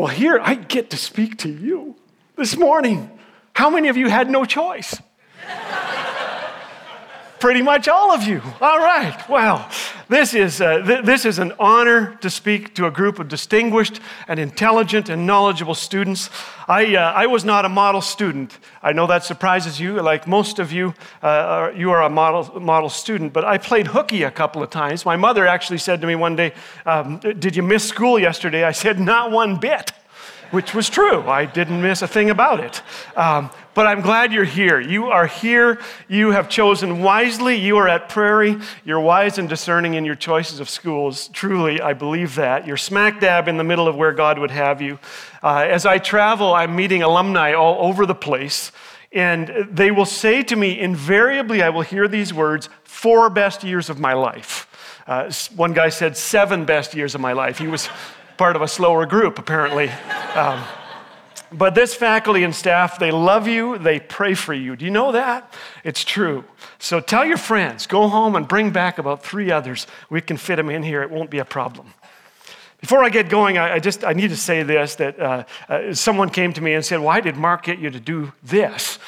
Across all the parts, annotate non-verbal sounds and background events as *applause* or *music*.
Well, here I get to speak to you this morning. How many of you had no choice? *laughs* Pretty much all of you. All right. Well, this is, uh, th- this is an honor to speak to a group of distinguished and intelligent and knowledgeable students. I, uh, I was not a model student. I know that surprises you. Like most of you, uh, are, you are a model, model student, but I played hooky a couple of times. My mother actually said to me one day, um, Did you miss school yesterday? I said, Not one bit which was true. I didn't miss a thing about it. Um, but I'm glad you're here. You are here. You have chosen wisely. You are at Prairie. You're wise and discerning in your choices of schools. Truly, I believe that. You're smack dab in the middle of where God would have you. Uh, as I travel, I'm meeting alumni all over the place. And they will say to me, invariably, I will hear these words four best years of my life. Uh, one guy said, seven best years of my life. He was *laughs* part of a slower group, apparently. Um, but this faculty and staff, they love you, they pray for you. Do you know that? It's true. So tell your friends, go home and bring back about three others. We can fit them in here, it won't be a problem. Before I get going, I, just I need to say this that uh, uh, someone came to me and said, Why did Mark get you to do this?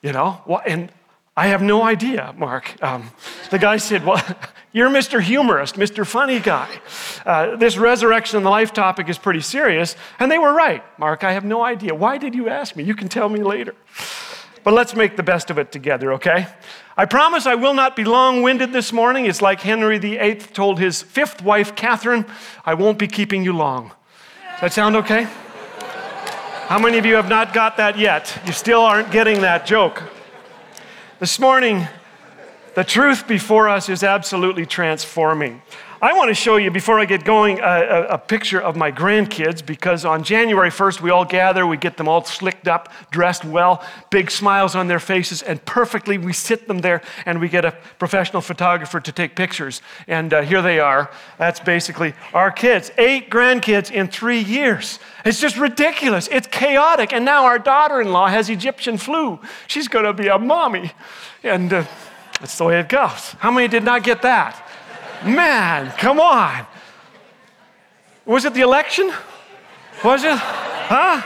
You know, and I have no idea, Mark. Um, the guy said, Well, *laughs* you're Mr. Humorist, Mr. Funny Guy. Uh, this resurrection and the life topic is pretty serious. And they were right, Mark. I have no idea. Why did you ask me? You can tell me later. But let's make the best of it together, okay? I promise I will not be long winded this morning. It's like Henry VIII told his fifth wife, Catherine, I won't be keeping you long. Does that sound okay? How many of you have not got that yet? You still aren't getting that joke. This morning, the truth before us is absolutely transforming. I want to show you, before I get going, a, a, picture of my grandkids because on January 1st, we all gather, we get them all slicked up, dressed well, big smiles on their faces, and perfectly we sit them there and we get a professional photographer to take pictures. And uh, here they are. That's basically our kids. Eight grandkids in three years. It's just ridiculous. It's chaotic. And now our daughter in law has Egyptian flu. She's going to be a mommy. And uh, that's the way it goes. How many did not get that? Man, come on. Was it the election? Was it? Huh?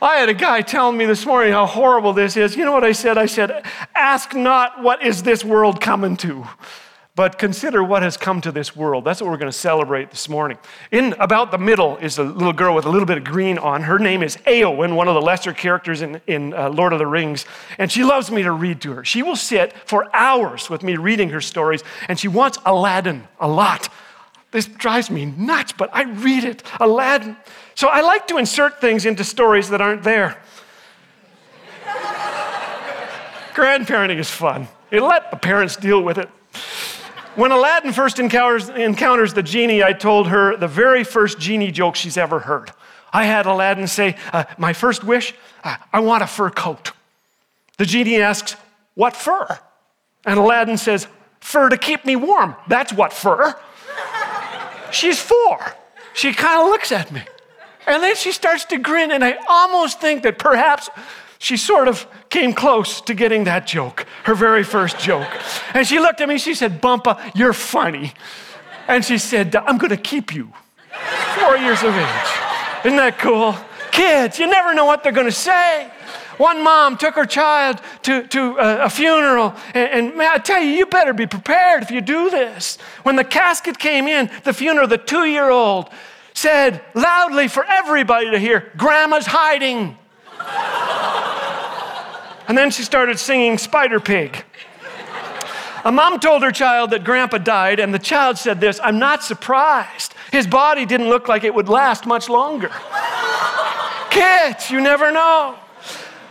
I had a guy telling me this morning how horrible this is. You know what I said? I said, Ask not what is this world coming to but consider what has come to this world. That's what we're going to celebrate this morning. In about the middle is a little girl with a little bit of green on. Her name is Eowyn, one of the lesser characters in, in uh, Lord of the Rings. And she loves me to read to her. She will sit for hours with me reading her stories, and she wants Aladdin a lot. This drives me nuts, but I read it. Aladdin. So I like to insert things into stories that aren't there. *laughs* Grandparenting is fun. You let the parents deal with it. When Aladdin first encounters, encounters the genie, I told her the very first genie joke she's ever heard. I had Aladdin say, uh, My first wish, uh, I want a fur coat. The genie asks, What fur? And Aladdin says, Fur to keep me warm. That's what fur. She's four. She kind of looks at me. And then she starts to grin, and I almost think that perhaps she sort of came close to getting that joke, her very first joke. And she looked at me, she said, Bumpa, you're funny. And she said, I'm gonna keep you. Four years of age. Isn't that cool? Kids, you never know what they're gonna say. One mom took her child to, to a, a funeral, and, and I tell you, you better be prepared if you do this. When the casket came in, the funeral, the two year old said loudly for everybody to hear, Grandma's hiding. And then she started singing Spider Pig. A mom told her child that grandpa died, and the child said this I'm not surprised. His body didn't look like it would last much longer. Kids, you never know.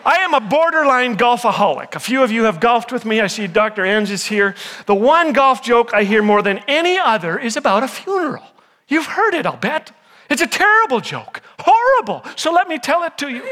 I am a borderline golfaholic. A few of you have golfed with me. I see Dr. Enns is here. The one golf joke I hear more than any other is about a funeral. You've heard it, I'll bet. It's a terrible joke, horrible. So let me tell it to you.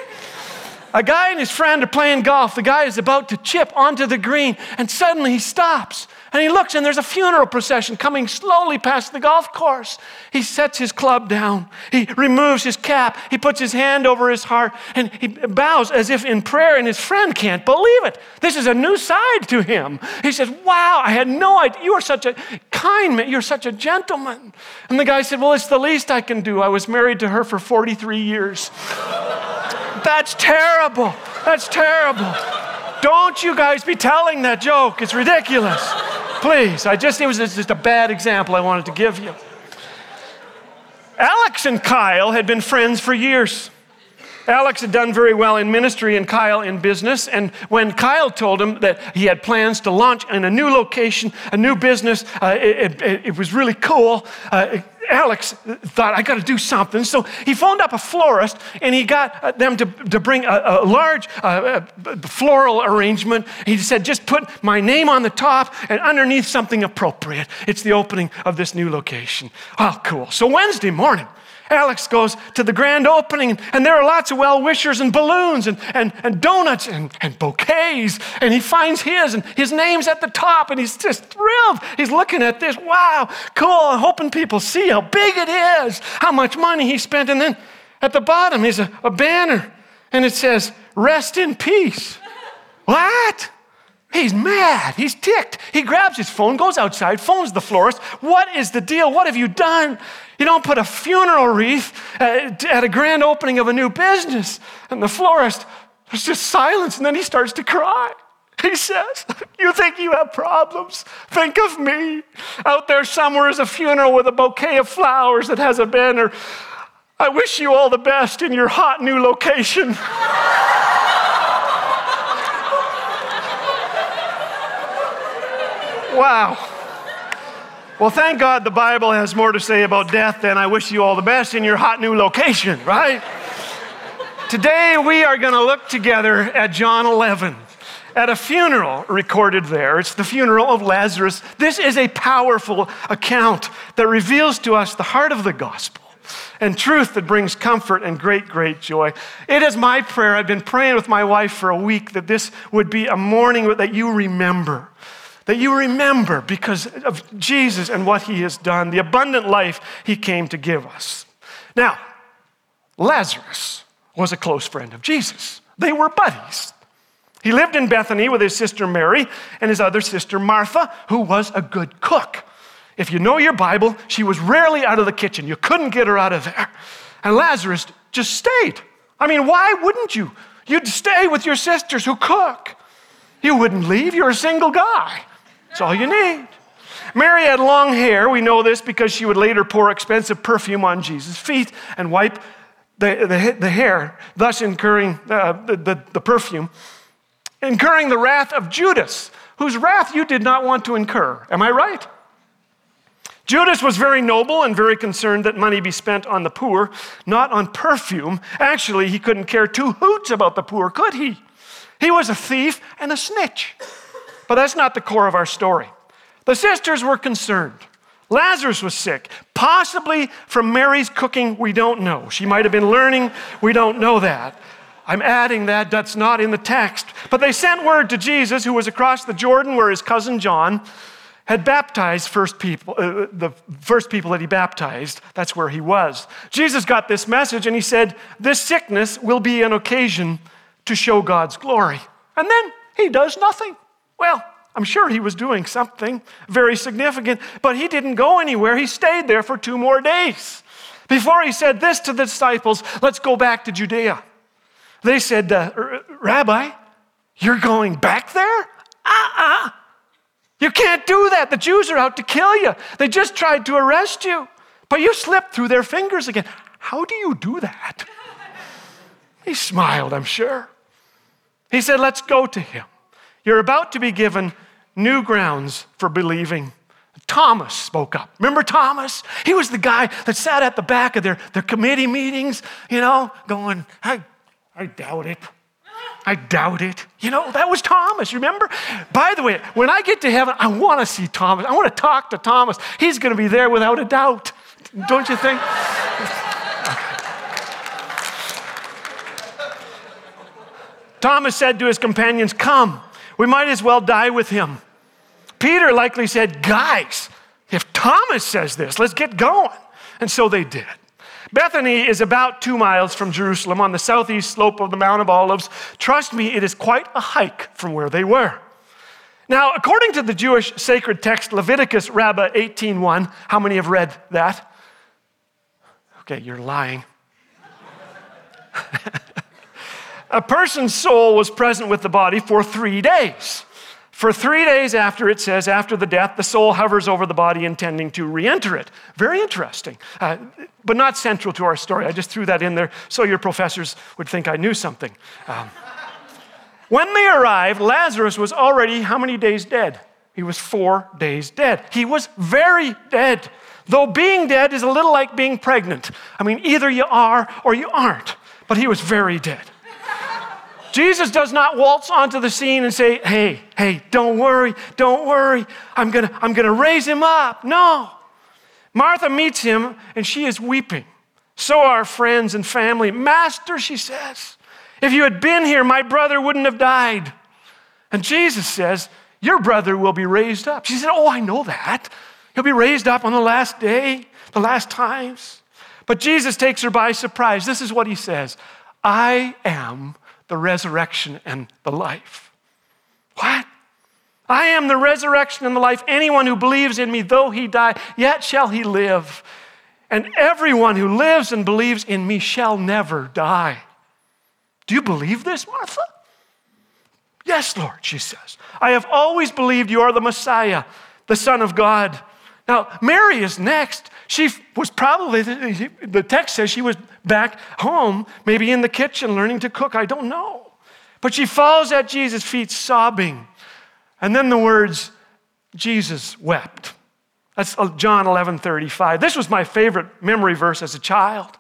A guy and his friend are playing golf. The guy is about to chip onto the green, and suddenly he stops and he looks, and there's a funeral procession coming slowly past the golf course. He sets his club down, he removes his cap, he puts his hand over his heart, and he bows as if in prayer, and his friend can't believe it. This is a new side to him. He says, Wow, I had no idea. You are such a kind man, you're such a gentleman. And the guy said, Well, it's the least I can do. I was married to her for 43 years. That's terrible. That's terrible. Don't you guys be telling that joke. It's ridiculous. Please. I just, it was just a bad example I wanted to give you. Alex and Kyle had been friends for years. Alex had done very well in ministry and Kyle in business. And when Kyle told him that he had plans to launch in a new location, a new business, uh, it, it, it, was really cool. Uh, Alex thought, I got to do something. So he phoned up a florist and he got uh, them to, to bring a, a large uh, floral arrangement. He said, just put my name on the top and underneath something appropriate. It's the opening of this new location. Oh, cool. So Wednesday morning, Alex goes to the grand opening, and there are lots of well wishers and balloons and, and, and donuts and, and bouquets. And he finds his, and his name's at the top, and he's just thrilled. He's looking at this. Wow, cool. Hoping people see how big it is, how much money he spent. And then at the bottom is a, a banner, and it says, Rest in peace. *laughs* What? He's mad. He's ticked. He grabs his phone, goes outside, phones the florist. What is the deal? What have you done? You don't put a funeral wreath uh, at a grand opening of a new business. And the florist, there's just silence, and then he starts to cry. He says, You think you have problems? Think of me. Out there somewhere is a funeral with a bouquet of flowers that has a banner. I wish you all the best in your hot new location. *laughs* Wow. Well, thank God the Bible has more to say about death than I wish you all the best in your hot new location, right? Today we are going to look together at John 11 at a funeral recorded there. It's the funeral of Lazarus. This is a powerful account that reveals to us the heart of the gospel and truth that brings comfort and great, great joy. It is my prayer. I've been praying with my wife for a week that this would be a morning that you remember that you remember because of Jesus and what he has done, the abundant life he came to give us. Now, Lazarus was a close friend of Jesus, they were buddies. He lived in Bethany with his sister Mary and his other sister Martha, who was a good cook. If you know your Bible, she was rarely out of the kitchen. You couldn't get her out of there. And Lazarus just stayed. I mean, why wouldn't you? You'd stay with your sisters who cook. You wouldn't leave. You're a single guy. That's all you need. Mary had long hair. We know this because she would later pour expensive perfume on Jesus' feet and wipe the, the, the hair, thus incurring uh, the, the, the perfume, incurring the wrath of Judas, whose wrath you did not want to incur. Am I right? Judas was very noble and very concerned that money be spent on the poor, not on perfume. Actually, he couldn't care two hoots about the poor, could he? He was a thief and a snitch. But that's not the core of our story. The sisters were concerned. Lazarus was sick, possibly from Mary's cooking, we don't know. She might have been learning, we don't know that. I'm adding that, that's not in the text. But they sent word to Jesus, who was across the Jordan where his cousin John had baptized first people, uh, the first people that he baptized. That's where he was. Jesus got this message and he said, This sickness will be an occasion to show God's glory. And then he does nothing. Well, I'm sure he was doing something very significant, but he didn't go anywhere. He stayed there for two more days. Before he said this to the disciples, let's go back to Judea. They said, uh, Rabbi, you're going back there? Uh uh You can't do that. The Jews are out to kill you. They just tried to arrest you, but you slipped through their fingers again. How do you do that? *laughs* He smiled, I'm sure. He said, Let's go to him. You're about to be given new grounds for believing. Thomas spoke up. Remember Thomas? He was the guy that sat at the back of their, their committee meetings, you know, going, I, I doubt it. I doubt it. You know, that was Thomas, remember? By the way, when I get to heaven, I want to see Thomas. I want to talk to Thomas. He's going to be there without a doubt. Don't you think? *laughs* Thomas said to his companions, Come, we might as well die with him. Peter likely said, Guys, if Thomas says this, let's get going. And so they did. Bethany is about two miles from Jerusalem on the southeast slope of the Mount of Olives. Trust me, it is quite a hike from where they were. Now, according to the Jewish sacred text Leviticus Rabbah 18:1, how many have read that? Okay, you're lying. *laughs* a person's soul was present with the body for 3 days. For three days after, it says, after the death, the soul hovers over the body intending to re enter it. Very interesting, uh, but not central to our story. I just threw that in there so your professors would think I knew something. Um, when they arrived, Lazarus was already how many days dead? He was four days dead. He was very dead. Though being dead is a little like being pregnant. I mean, either you are or you aren't. But he was very dead. Jesus does not waltz onto the scene and say, Hey, hey, don't worry, don't worry. I'm gonna, I'm gonna raise him up. No. Martha meets him and she is weeping. So are friends and family. Master, she says, if you had been here, my brother wouldn't have died. And Jesus says, Your brother will be raised up. She said, Oh, I know that. He'll be raised up on the last day, the last times. But Jesus takes her by surprise. This is what he says I am the resurrection and the life. What? I am the resurrection and the life. Anyone who believes in me, though he die, yet shall he live. And everyone who lives and believes in me shall never die. Do you believe this, Martha? Yes, Lord, she says. I have always believed you are the Messiah, the Son of God. Now, Mary is next. She was probably, the text says she was back home, maybe in the kitchen learning to cook. I don't know. But she falls at Jesus' feet sobbing. And then the words, Jesus wept. That's uh, John 11 35. This was my favorite memory verse as a child.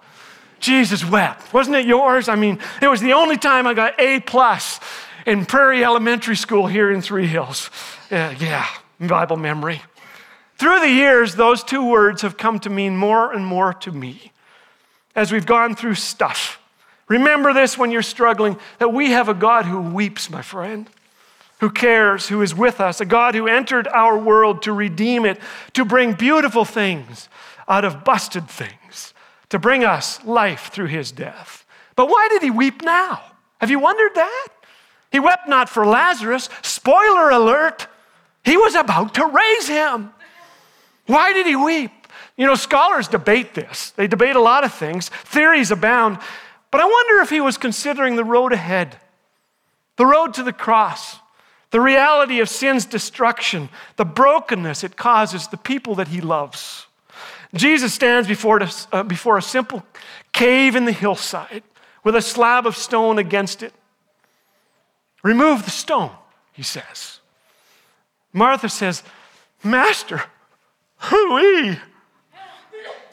Jesus wept. Wasn't it yours? I mean, it was the only time I got A plus in Prairie Elementary School here in Three Hills. Yeah, yeah, Bible memory. Through the years, those two words have come to mean more and more to me as we've gone through stuff. Remember this when you're struggling that we have a God who weeps, my friend, who cares, who is with us, a God who entered our world to redeem it, to bring beautiful things out of busted things, to bring us life through his death. But why did he weep now? Have you wondered that? He wept not for Lazarus. Spoiler alert, he was about to raise him. Why did he weep? You know, scholars debate this. They debate a lot of things, theories abound. But I wonder if he was considering the road ahead, the road to the cross, the reality of sin's destruction, the brokenness it causes the people that he loves. Jesus stands before, uh, before a simple cave in the hillside with a slab of stone against it. Remove the stone, he says. Martha says, Master, Hooey.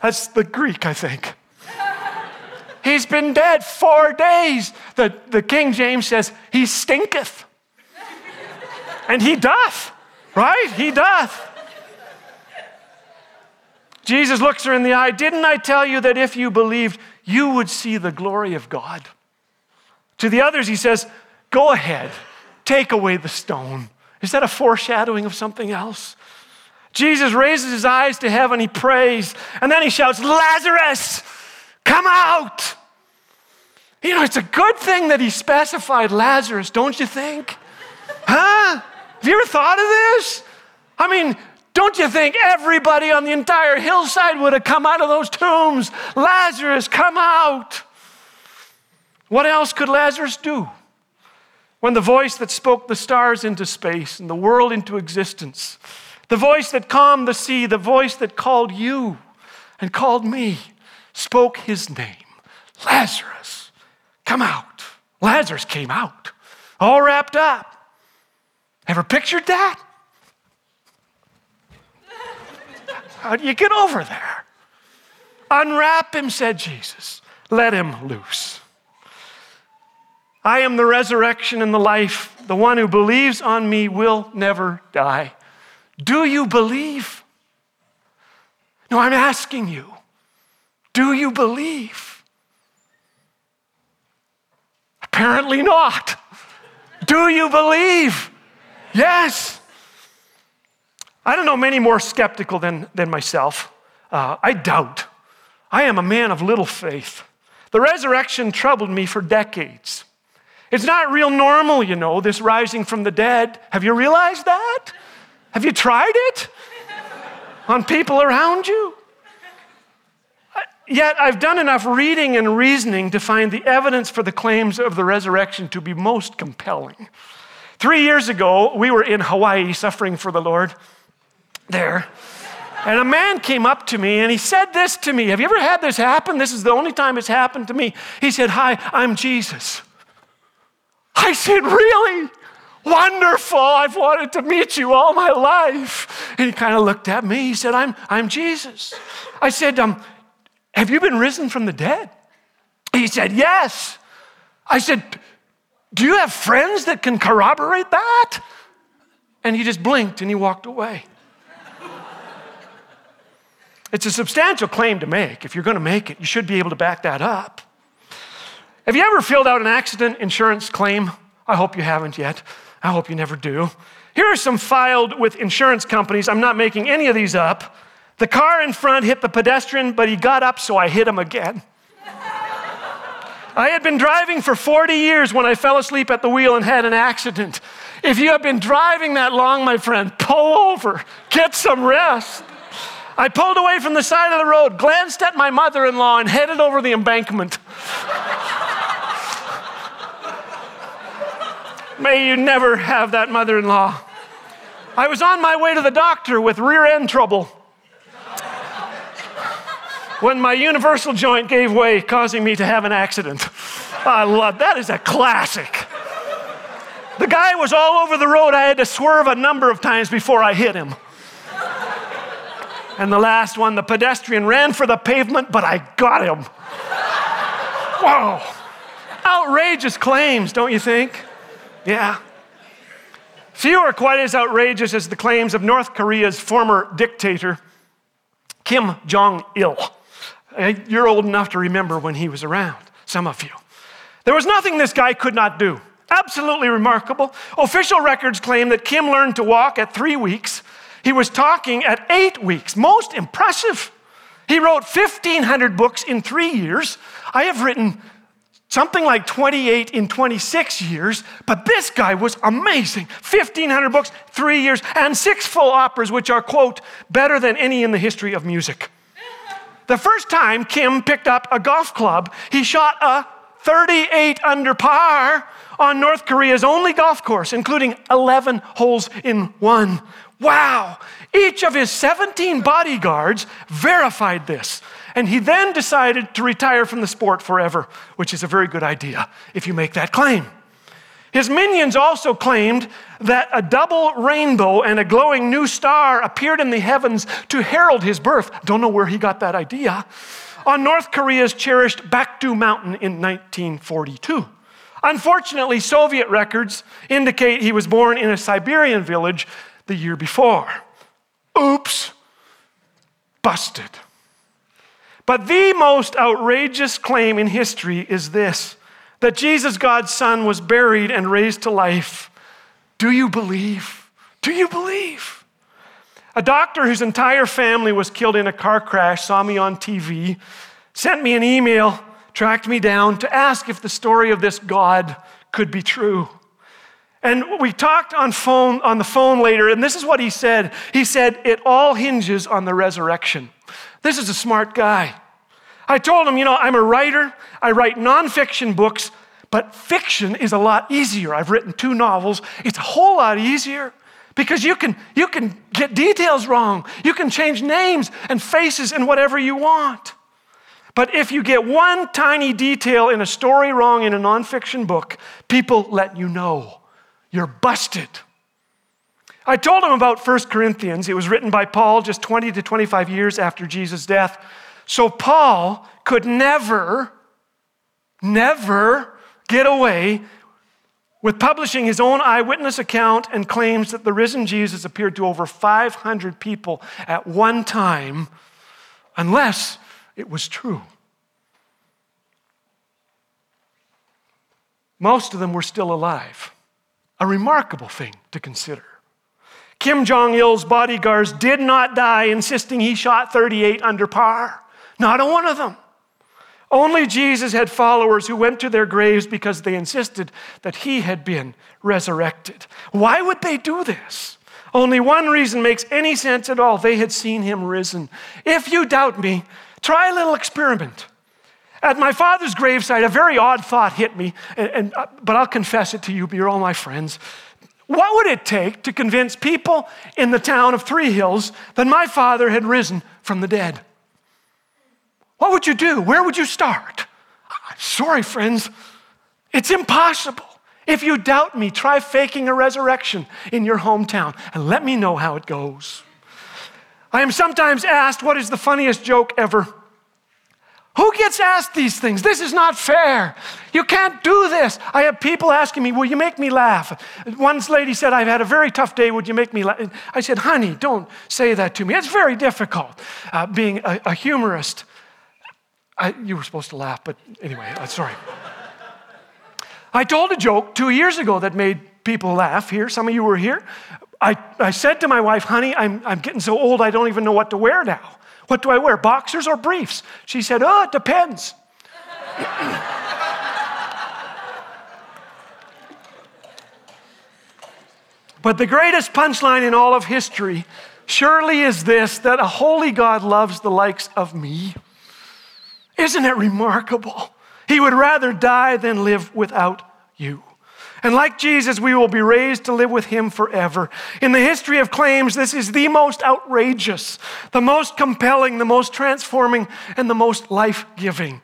That's the Greek, I think. He's been dead four days. The, the King James says, He stinketh. And he doth, right? He doth. Jesus looks her in the eye. Didn't I tell you that if you believed, you would see the glory of God? To the others, he says, Go ahead, take away the stone. Is that a foreshadowing of something else? Jesus raises his eyes to heaven, he prays, and then he shouts, Lazarus, come out. You know, it's a good thing that he specified Lazarus, don't you think? Huh? Have you ever thought of this? I mean, don't you think everybody on the entire hillside would have come out of those tombs? Lazarus, come out. What else could Lazarus do? When the voice that spoke the stars into space and the world into existence the voice that calmed the sea, the voice that called you and called me, spoke his name Lazarus, come out. Lazarus came out, all wrapped up. Ever pictured that? How do you get over there? Unwrap him, said Jesus. Let him loose. I am the resurrection and the life. The one who believes on me will never die. Do you believe? No, I'm asking you. Do you believe? Apparently not. Do you believe? Yes. I don't know many more skeptical than, than myself. Uh, I doubt. I am a man of little faith. The resurrection troubled me for decades. It's not real normal, you know, this rising from the dead. Have you realized that? Have you tried it on people around you? Uh, yet I've done enough reading and reasoning to find the evidence for the claims of the resurrection to be most compelling. Three years ago, we were in Hawaii suffering for the Lord there. And a man came up to me and he said this to me. Have you ever had this happen? This is the only time it's happened to me. He said, Hi, I'm Jesus. I said, Really? Wonderful. I've wanted to meet you all my life. And he kind of looked at me. He said, I'm, I'm Jesus. I said, um, Have you been risen from the dead? He said, Yes. I said, Do you have friends that can corroborate that? And he just blinked and he walked away. it's a substantial claim to make. If you're going to make it, you should be able to back that up. Have you ever filled out an accident insurance claim? I hope you haven't yet. I hope you never do. Here are some filed with insurance companies. I'm not making any of these up. The car in front hit the pedestrian, but he got up, so I hit him again. I had been driving for 40 years when I fell asleep at the wheel and had an accident. If you have been driving that long, my friend, pull over, get some rest. I pulled away from the side of the road, glanced at my mother in law, and headed over the embankment. May you never have that mother in law. I was on my way to the doctor with rear end trouble when my universal joint gave way, causing me to have an accident. I love that is a classic. The guy was all over the road. I had to swerve a number of times before I hit him. And the last one, the pedestrian ran for the pavement, but I got him. Whoa. Outrageous claims, don't you think? Yeah. Few are quite as outrageous as the claims of North Korea's former dictator, Kim Jong il. Uh, you're old enough to remember when he was around, some of you. There was nothing this guy could not do. Absolutely remarkable. Official records claim that Kim learned to walk at three weeks. He was talking at eight weeks. Most impressive. He wrote 1,500 books in three years. I have written something like 28 in 26 years, but this guy was amazing. 1,500 books, three years, and six full operas, which are, quote, better than any in the history of music. The first time Kim picked up a golf club, he shot a 38 under par on North Korea's only golf course, including 11 holes in one. Wow! Each of his 17 bodyguards verified this. And he then decided to retire from the sport forever, which is a very good idea if you make that claim. His minions also claimed that a double rainbow and a glowing new star appeared in the heavens to herald his birth. Don't know where he got that idea. On North Korea's cherished Baekdu Mountain in 1942. Unfortunately, Soviet records indicate he was born in a Siberian village the year before. Oops, busted. But the most outrageous claim in history is this that Jesus, God's Son, was buried and raised to life. Do you believe? Do you believe? A doctor whose entire family was killed in a car crash saw me on TV, sent me an email, tracked me down to ask if the story of this God could be true. And we talked on phone on the phone later, and this is what he said. He said, It all hinges on the resurrection. This is a smart guy. I told him, you know, I'm a writer, I write nonfiction books, but fiction is a lot easier. I've written two novels, it's a whole lot easier. Because you can, you can get details wrong. You can change names and faces and whatever you want. But if you get one tiny detail in a story wrong in a nonfiction book, people let you know. You're busted. I told him about 1 Corinthians. It was written by Paul just 20 to 25 years after Jesus' death. So Paul could never, never get away with publishing his own eyewitness account and claims that the risen Jesus appeared to over 500 people at one time, unless it was true. Most of them were still alive. a remarkable thing to consider. Kim Jong il's bodyguards did not die, insisting he shot 38 under par. Not a one of them. Only Jesus had followers who went to their graves because they insisted that he had been resurrected. Why would they do this? Only one reason makes any sense at all. They had seen him risen. If you doubt me, try a little experiment. At my father's gravesite, a very odd thought hit me, and, and, uh, but I'll confess it to you, you're all my friends. What would it take to convince people in the town of Three Hills that my father had risen from the dead? What would you do? Where would you start? Sorry, friends, it's impossible. If you doubt me, try faking a resurrection in your hometown and let me know how it goes. I am sometimes asked, What is the funniest joke ever? Who gets asked these things? This is not fair. You can't do this. I have people asking me, Will you make me laugh? One lady said, I've had a very tough day. Would you make me laugh? I said, Honey, don't say that to me. It's very difficult uh, being a, a humorist. I, you were supposed to laugh, but anyway, uh, sorry. I told a joke two years ago that made people laugh here. Some of you were here. I, I said to my wife, honey, I'm, I'm getting so old I don't even know what to wear now. What do I wear, boxers or briefs? She said, oh, it depends. but the greatest punchline in all of history surely is this that a holy God loves the likes of me. Isn't it remarkable? He would rather die than live without you. And like Jesus, we will be raised to live with him forever. In the history of claims, this is the most outrageous, the most compelling, the most transforming, and the most life giving.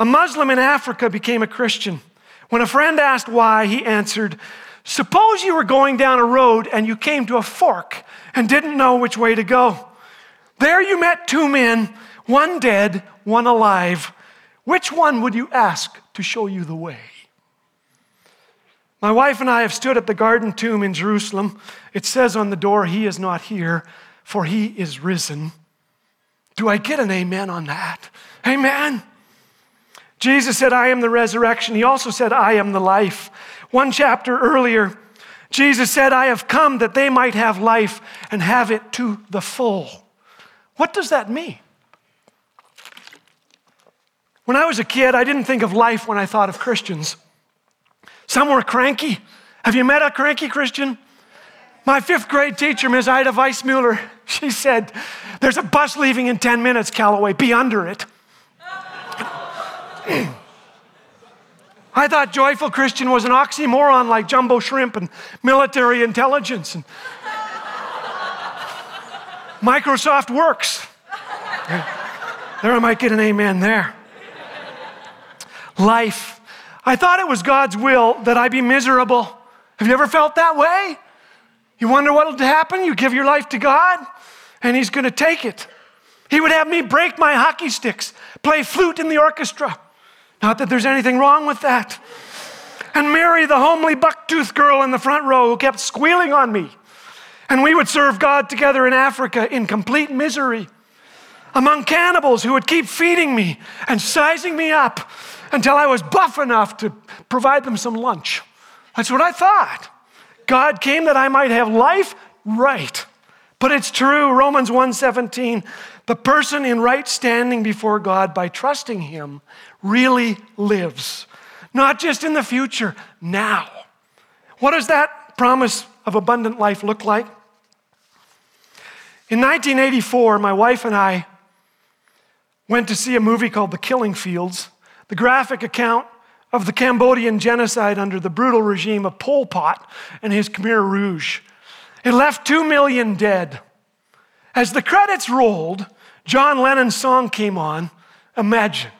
A Muslim in Africa became a Christian. When a friend asked why, he answered, Suppose you were going down a road and you came to a fork and didn't know which way to go. There you met two men, one dead, one alive. Which one would you ask to show you the way? My wife and I have stood at the garden tomb in Jerusalem. It says on the door, He is not here, for He is risen. Do I get an amen on that? Amen. Jesus said, I am the resurrection. He also said, I am the life. One chapter earlier, Jesus said, I have come that they might have life and have it to the full. What does that mean? When I was a kid, I didn't think of life when I thought of Christians. Some were cranky. Have you met a cranky Christian? My fifth grade teacher, Ms. Ida Weissmuller, *laughs* she said, There's a bus leaving in 10 minutes, Callaway, be under it. I thought joyful Christian was an oxymoron like jumbo shrimp and military intelligence and Microsoft works. There I might get an amen there life. I thought it was God's will that I be miserable. Have you ever felt that way? You wonder what will happen? You give your life to God, and He's going to take it. He would have me break my hockey sticks, play flute in the orchestra. Not that there's anything wrong with that. And marry the homely buck-toothed girl in the front row who kept squealing on me. And we would serve God together in Africa in complete misery among cannibals who would keep feeding me and sizing me up until I was buff enough to provide them some lunch. That's what I thought. God came that I might have life right. But it's true, Romans 1:17, the person in right standing before God by trusting him really lives. Not just in the future, now. What does that promise of abundant life look like? In 1984, my wife and I went to see a movie called The Killing Fields the graphic account of the Cambodian genocide under the brutal regime of Pol Pot and his Khmer Rouge. It left two million dead. As the credits rolled, John Lennon's song came on Imagine.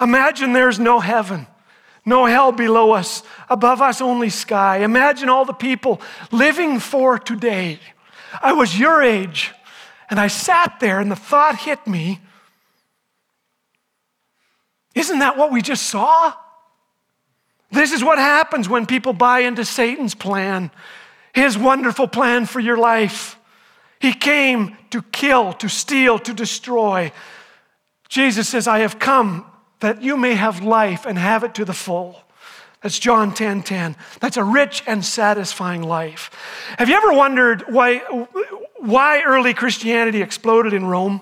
Imagine there's no heaven, no hell below us, above us only sky. Imagine all the people living for today. I was your age, and I sat there, and the thought hit me isn't that what we just saw? This is what happens when people buy into Satan's plan, his wonderful plan for your life. He came to kill, to steal, to destroy. Jesus says, I have come that you may have life and have it to the full. That's John 10 10. That's a rich and satisfying life. Have you ever wondered why, why early Christianity exploded in Rome?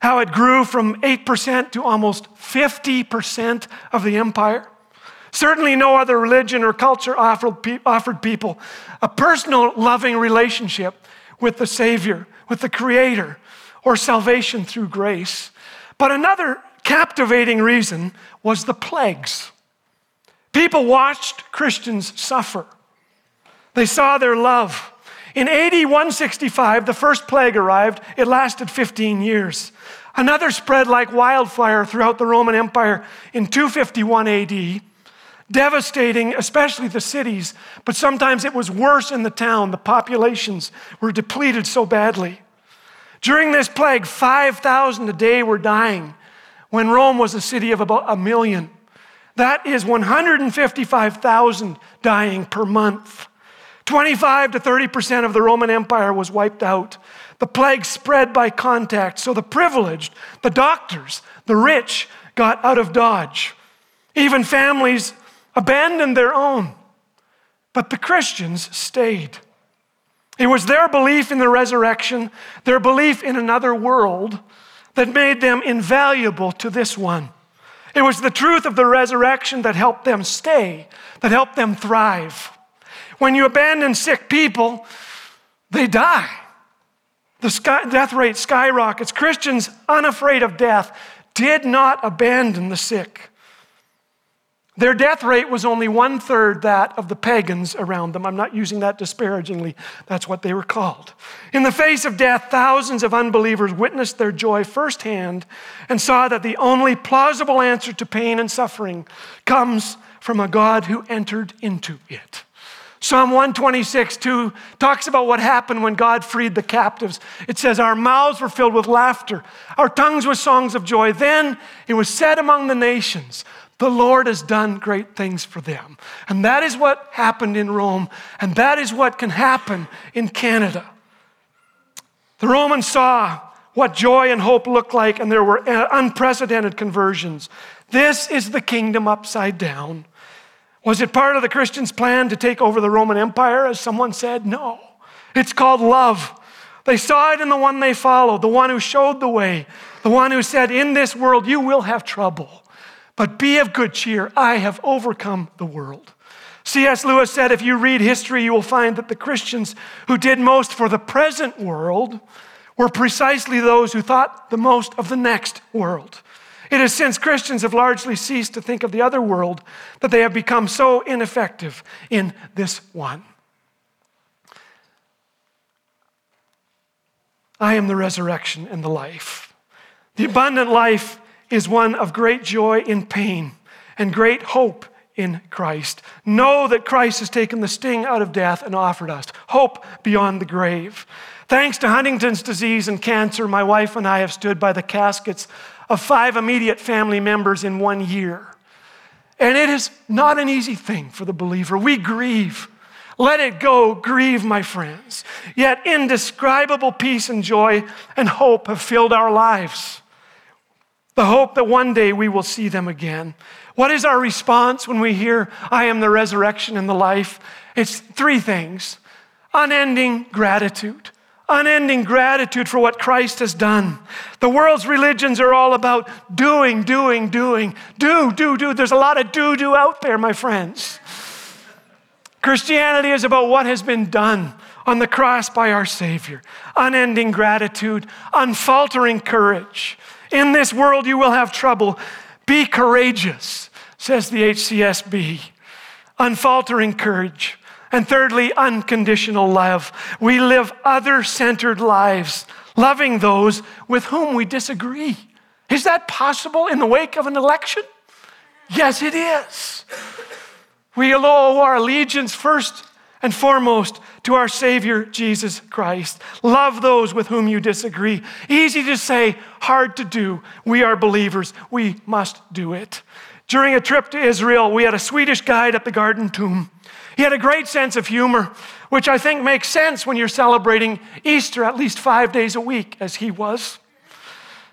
How it grew from 8% to almost 50% of the empire? Certainly, no other religion or culture offered, offered people a personal, loving relationship with the Savior, with the Creator, or salvation through grace. But another captivating reason was the plagues. People watched Christians suffer, they saw their love. In AD 165, the first plague arrived. It lasted 15 years. Another spread like wildfire throughout the Roman Empire in 251 AD, devastating especially the cities, but sometimes it was worse in the town. The populations were depleted so badly. During this plague, 5,000 a day were dying when Rome was a city of about a million. That is 155,000 dying per month. 25 to 30% of the Roman Empire was wiped out. The plague spread by contact, so the privileged, the doctors, the rich got out of Dodge. Even families abandoned their own. But the Christians stayed. It was their belief in the resurrection, their belief in another world, that made them invaluable to this one. It was the truth of the resurrection that helped them stay, that helped them thrive. When you abandon sick people, they die. The sky, death rate skyrockets. Christians, unafraid of death, did not abandon the sick. Their death rate was only one third that of the pagans around them. I'm not using that disparagingly, that's what they were called. In the face of death, thousands of unbelievers witnessed their joy firsthand and saw that the only plausible answer to pain and suffering comes from a God who entered into it. Psalm 126, 2 talks about what happened when God freed the captives. It says, Our mouths were filled with laughter, our tongues with songs of joy. Then it was said among the nations, the Lord has done great things for them. And that is what happened in Rome, and that is what can happen in Canada. The Romans saw what joy and hope looked like, and there were unprecedented conversions. This is the kingdom upside down. Was it part of the Christians' plan to take over the Roman Empire, as someone said? No. It's called love. They saw it in the one they followed, the one who showed the way, the one who said, In this world you will have trouble. But be of good cheer. I have overcome the world. C.S. Lewis said if you read history, you will find that the Christians who did most for the present world were precisely those who thought the most of the next world. It is since Christians have largely ceased to think of the other world that they have become so ineffective in this one. I am the resurrection and the life. The abundant life is one of great joy in pain and great hope in Christ. Know that Christ has taken the sting out of death and offered us hope beyond the grave. Thanks to Huntington's disease and cancer, my wife and I have stood by the caskets of five immediate family members in one year. And it is not an easy thing for the believer. We grieve. Let it go, grieve, my friends. Yet indescribable peace and joy and hope have filled our lives the hope that one day we will see them again. What is our response when we hear, I am the resurrection and the life? It's three things unending gratitude. Unending gratitude for what Christ has done. The world's religions are all about doing, doing, doing. Do, do, do. There's a lot of do, do out there, my friends. Christianity is about what has been done on the cross by our Savior. Unending gratitude, unfaltering courage. In this world you will have trouble. Be courageous, says the HCSB. Unfaltering courage. And thirdly, unconditional love. We live other centered lives, loving those with whom we disagree. Is that possible in the wake of an election? Yes, it is. We owe our allegiance first and foremost to our Savior Jesus Christ. Love those with whom you disagree. Easy to say, hard to do. We are believers. We must do it. During a trip to Israel, we had a Swedish guide at the Garden Tomb. He had a great sense of humor, which I think makes sense when you're celebrating Easter at least five days a week, as he was.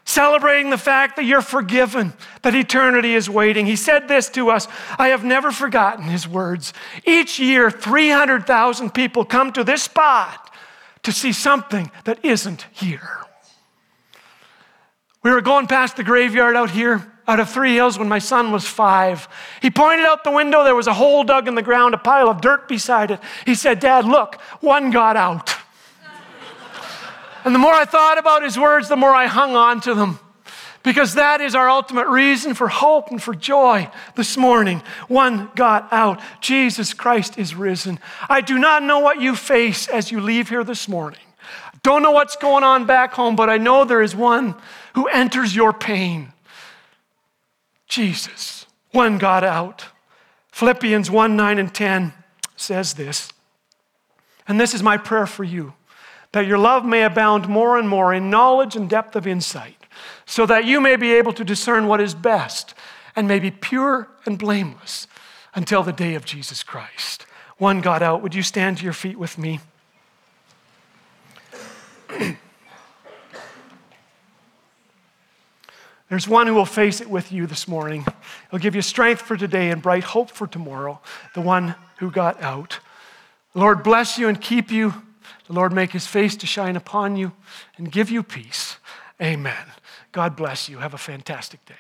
celebrating the fact that you're forgiven, that eternity is waiting. He said this to us I have never forgotten his words. Each year, 300,000 people come to this spot to see something that isn't here. We were going past the graveyard out here out of Three Hills when my son was five. He pointed out the window, there was a hole dug in the ground, a pile of dirt beside it. He said, Dad, look, one got out. And the more I thought about his words, the more I hung on to them. Because that is our ultimate reason for hope and for joy this morning. One got out. Jesus Christ is risen. I do not know what you face as you leave here this morning. Don't know what's going on back home, but I know there is one who enters your pain. Jesus. One got out. Philippians 1 9 and 10 says this. And this is my prayer for you that your love may abound more and more in knowledge and depth of insight, so that you may be able to discern what is best and may be pure and blameless until the day of Jesus Christ. One got out. Would you stand to your feet with me? *clears throat* There's one who will face it with you this morning. He'll give you strength for today and bright hope for tomorrow, the one who got out. The Lord bless you and keep you. The Lord make his face to shine upon you and give you peace. Amen. God bless you. Have a fantastic day.